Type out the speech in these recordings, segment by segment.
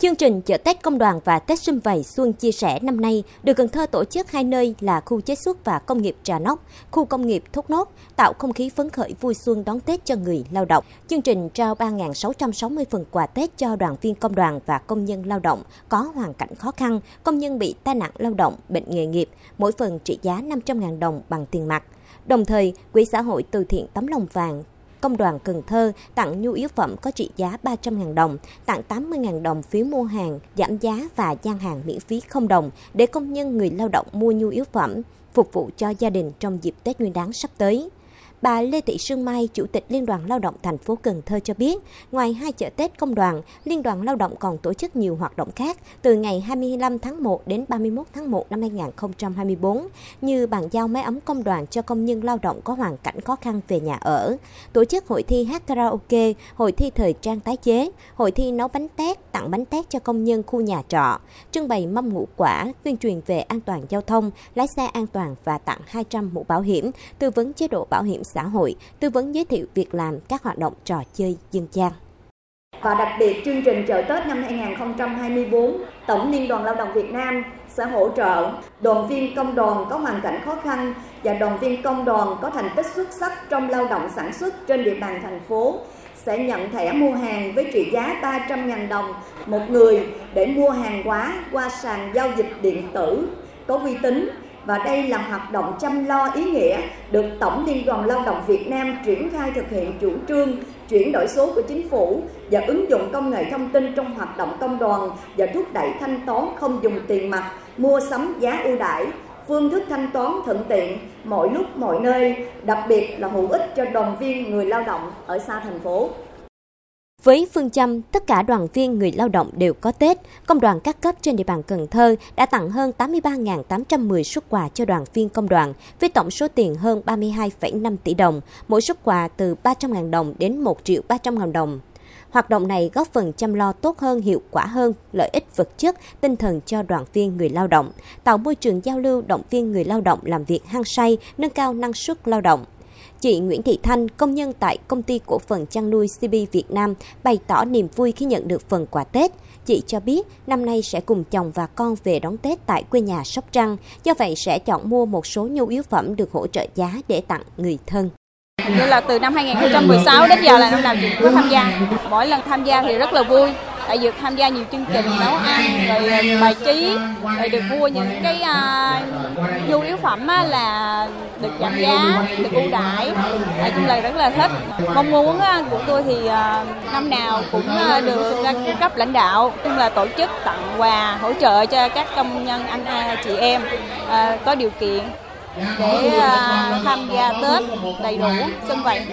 Chương trình chợ Tết công đoàn và Tết Xuân Vầy Xuân chia sẻ năm nay được Cần Thơ tổ chức hai nơi là khu chế xuất và công nghiệp Trà Nóc, khu công nghiệp Thốt Nốt, tạo không khí phấn khởi vui xuân đón Tết cho người lao động. Chương trình trao 3.660 phần quà Tết cho đoàn viên công đoàn và công nhân lao động có hoàn cảnh khó khăn, công nhân bị tai nạn lao động, bệnh nghề nghiệp, mỗi phần trị giá 500.000 đồng bằng tiền mặt. Đồng thời, Quỹ xã hội từ thiện Tấm lòng vàng Công đoàn Cần Thơ tặng nhu yếu phẩm có trị giá 300.000 đồng, tặng 80.000 đồng phiếu mua hàng, giảm giá và gian hàng miễn phí không đồng để công nhân người lao động mua nhu yếu phẩm, phục vụ cho gia đình trong dịp Tết Nguyên đán sắp tới. Bà Lê Thị Sương Mai, Chủ tịch Liên đoàn Lao động thành phố Cần Thơ cho biết, ngoài hai chợ Tết công đoàn, Liên đoàn Lao động còn tổ chức nhiều hoạt động khác từ ngày 25 tháng 1 đến 31 tháng 1 năm 2024 như bàn giao máy ấm công đoàn cho công nhân lao động có hoàn cảnh khó khăn về nhà ở, tổ chức hội thi hát karaoke, hội thi thời trang tái chế, hội thi nấu bánh tét, tặng bánh tét cho công nhân khu nhà trọ, trưng bày mâm ngũ quả, tuyên truyền về an toàn giao thông, lái xe an toàn và tặng 200 mũ bảo hiểm, tư vấn chế độ bảo hiểm xã hội, tư vấn giới thiệu việc làm, các hoạt động trò chơi dân gian. Và đặc biệt chương trình chợ Tết năm 2024, Tổng Liên đoàn Lao động Việt Nam sẽ hỗ trợ đoàn viên công đoàn có hoàn cảnh khó khăn và đoàn viên công đoàn có thành tích xuất sắc trong lao động sản xuất trên địa bàn thành phố sẽ nhận thẻ mua hàng với trị giá 300.000 đồng một người để mua hàng hóa qua sàn giao dịch điện tử có uy tín và đây là hoạt động chăm lo ý nghĩa được Tổng Liên đoàn Lao động Việt Nam triển khai thực hiện chủ trương chuyển đổi số của chính phủ và ứng dụng công nghệ thông tin trong hoạt động công đoàn và thúc đẩy thanh toán không dùng tiền mặt, mua sắm giá ưu đãi, phương thức thanh toán thuận tiện mọi lúc mọi nơi, đặc biệt là hữu ích cho đoàn viên người lao động ở xa thành phố. Với phương châm tất cả đoàn viên người lao động đều có Tết, công đoàn các cấp trên địa bàn Cần Thơ đã tặng hơn 83.810 xuất quà cho đoàn viên công đoàn với tổng số tiền hơn 32,5 tỷ đồng, mỗi xuất quà từ 300.000 đồng đến 1 triệu 300.000 đồng. Hoạt động này góp phần chăm lo tốt hơn, hiệu quả hơn, lợi ích vật chất, tinh thần cho đoàn viên người lao động, tạo môi trường giao lưu động viên người lao động làm việc hăng say, nâng cao năng suất lao động. Chị Nguyễn Thị Thanh, công nhân tại công ty cổ phần chăn nuôi CB Việt Nam, bày tỏ niềm vui khi nhận được phần quà Tết. Chị cho biết năm nay sẽ cùng chồng và con về đón Tết tại quê nhà Sóc Trăng, do vậy sẽ chọn mua một số nhu yếu phẩm được hỗ trợ giá để tặng người thân. Như là từ năm 2016 đến giờ là năm nào chị có tham gia. Mỗi lần tham gia thì rất là vui tại được tham gia nhiều chương trình nấu ăn rồi à, bài trí rồi được mua những cái uh, nhu yếu phẩm á, là được giảm giá được ưu đãi. Nói chung là rất là thích. Mong muốn á, của tôi thì uh, năm nào cũng uh, được các cấp lãnh đạo cũng là tổ chức tặng quà hỗ trợ cho các công nhân anh chị em uh, có điều kiện để uh, tham gia Tết đầy đủ xung vầy.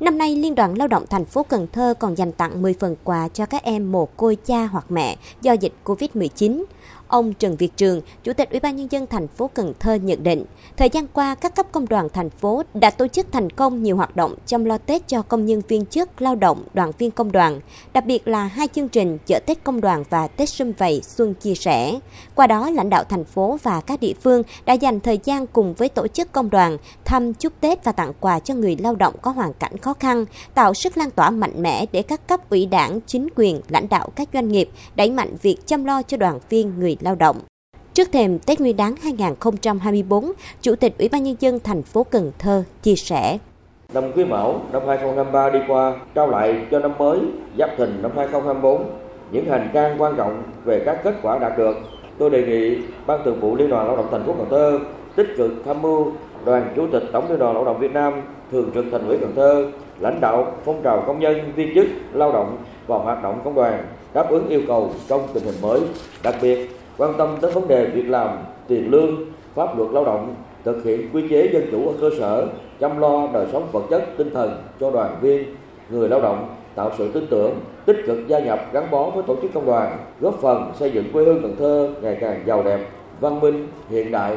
Năm nay, Liên đoàn Lao động thành phố Cần Thơ còn dành tặng 10 phần quà cho các em mồ côi cha hoặc mẹ do dịch Covid-19. Ông Trần Việt Trường, Chủ tịch Ủy ban nhân dân thành phố Cần Thơ nhận định, thời gian qua các cấp công đoàn thành phố đã tổ chức thành công nhiều hoạt động chăm lo Tết cho công nhân viên chức, lao động, đoàn viên công đoàn, đặc biệt là hai chương trình chợ Tết công đoàn và Tết sum Vầy Xuân chia sẻ. Qua đó, lãnh đạo thành phố và các địa phương đã dành thời gian cùng với tổ chức công đoàn thăm chúc Tết và tặng quà cho người lao động có hoàn cảnh khó khăn, tạo sức lan tỏa mạnh mẽ để các cấp ủy đảng, chính quyền, lãnh đạo các doanh nghiệp đẩy mạnh việc chăm lo cho đoàn viên người lao động. Trước thềm Tết Nguyên đán 2024, Chủ tịch Ủy ban Nhân dân thành phố Cần Thơ chia sẻ. Năm Quý Mão năm 2023 đi qua, trao lại cho năm mới Giáp Thìn năm 2024 những hành trang quan trọng về các kết quả đạt được. Tôi đề nghị Ban Thường vụ Liên đoàn Lao động thành phố Cần Thơ tích cực tham mưu Đoàn Chủ tịch Tổng Liên đoàn Lao động Việt Nam, Thường trực Thành ủy Cần Thơ, lãnh đạo phong trào công nhân, viên chức, lao động và hoạt động công đoàn đáp ứng yêu cầu trong tình hình mới. Đặc biệt, quan tâm tới vấn đề việc làm, tiền lương, pháp luật lao động, thực hiện quy chế dân chủ ở cơ sở, chăm lo đời sống vật chất, tinh thần cho đoàn viên, người lao động, tạo sự tin tưởng, tích cực gia nhập gắn bó với tổ chức công đoàn, góp phần xây dựng quê hương Cần Thơ ngày càng giàu đẹp, văn minh, hiện đại,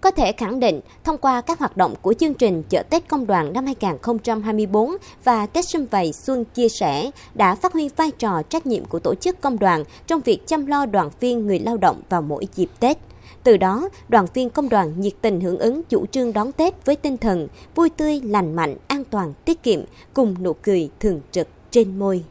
có thể khẳng định, thông qua các hoạt động của chương trình Chợ Tết Công đoàn năm 2024 và Tết Xuân Vầy Xuân chia sẻ đã phát huy vai trò trách nhiệm của tổ chức công đoàn trong việc chăm lo đoàn viên người lao động vào mỗi dịp Tết. Từ đó, đoàn viên công đoàn nhiệt tình hưởng ứng chủ trương đón Tết với tinh thần vui tươi, lành mạnh, an toàn, tiết kiệm, cùng nụ cười thường trực trên môi.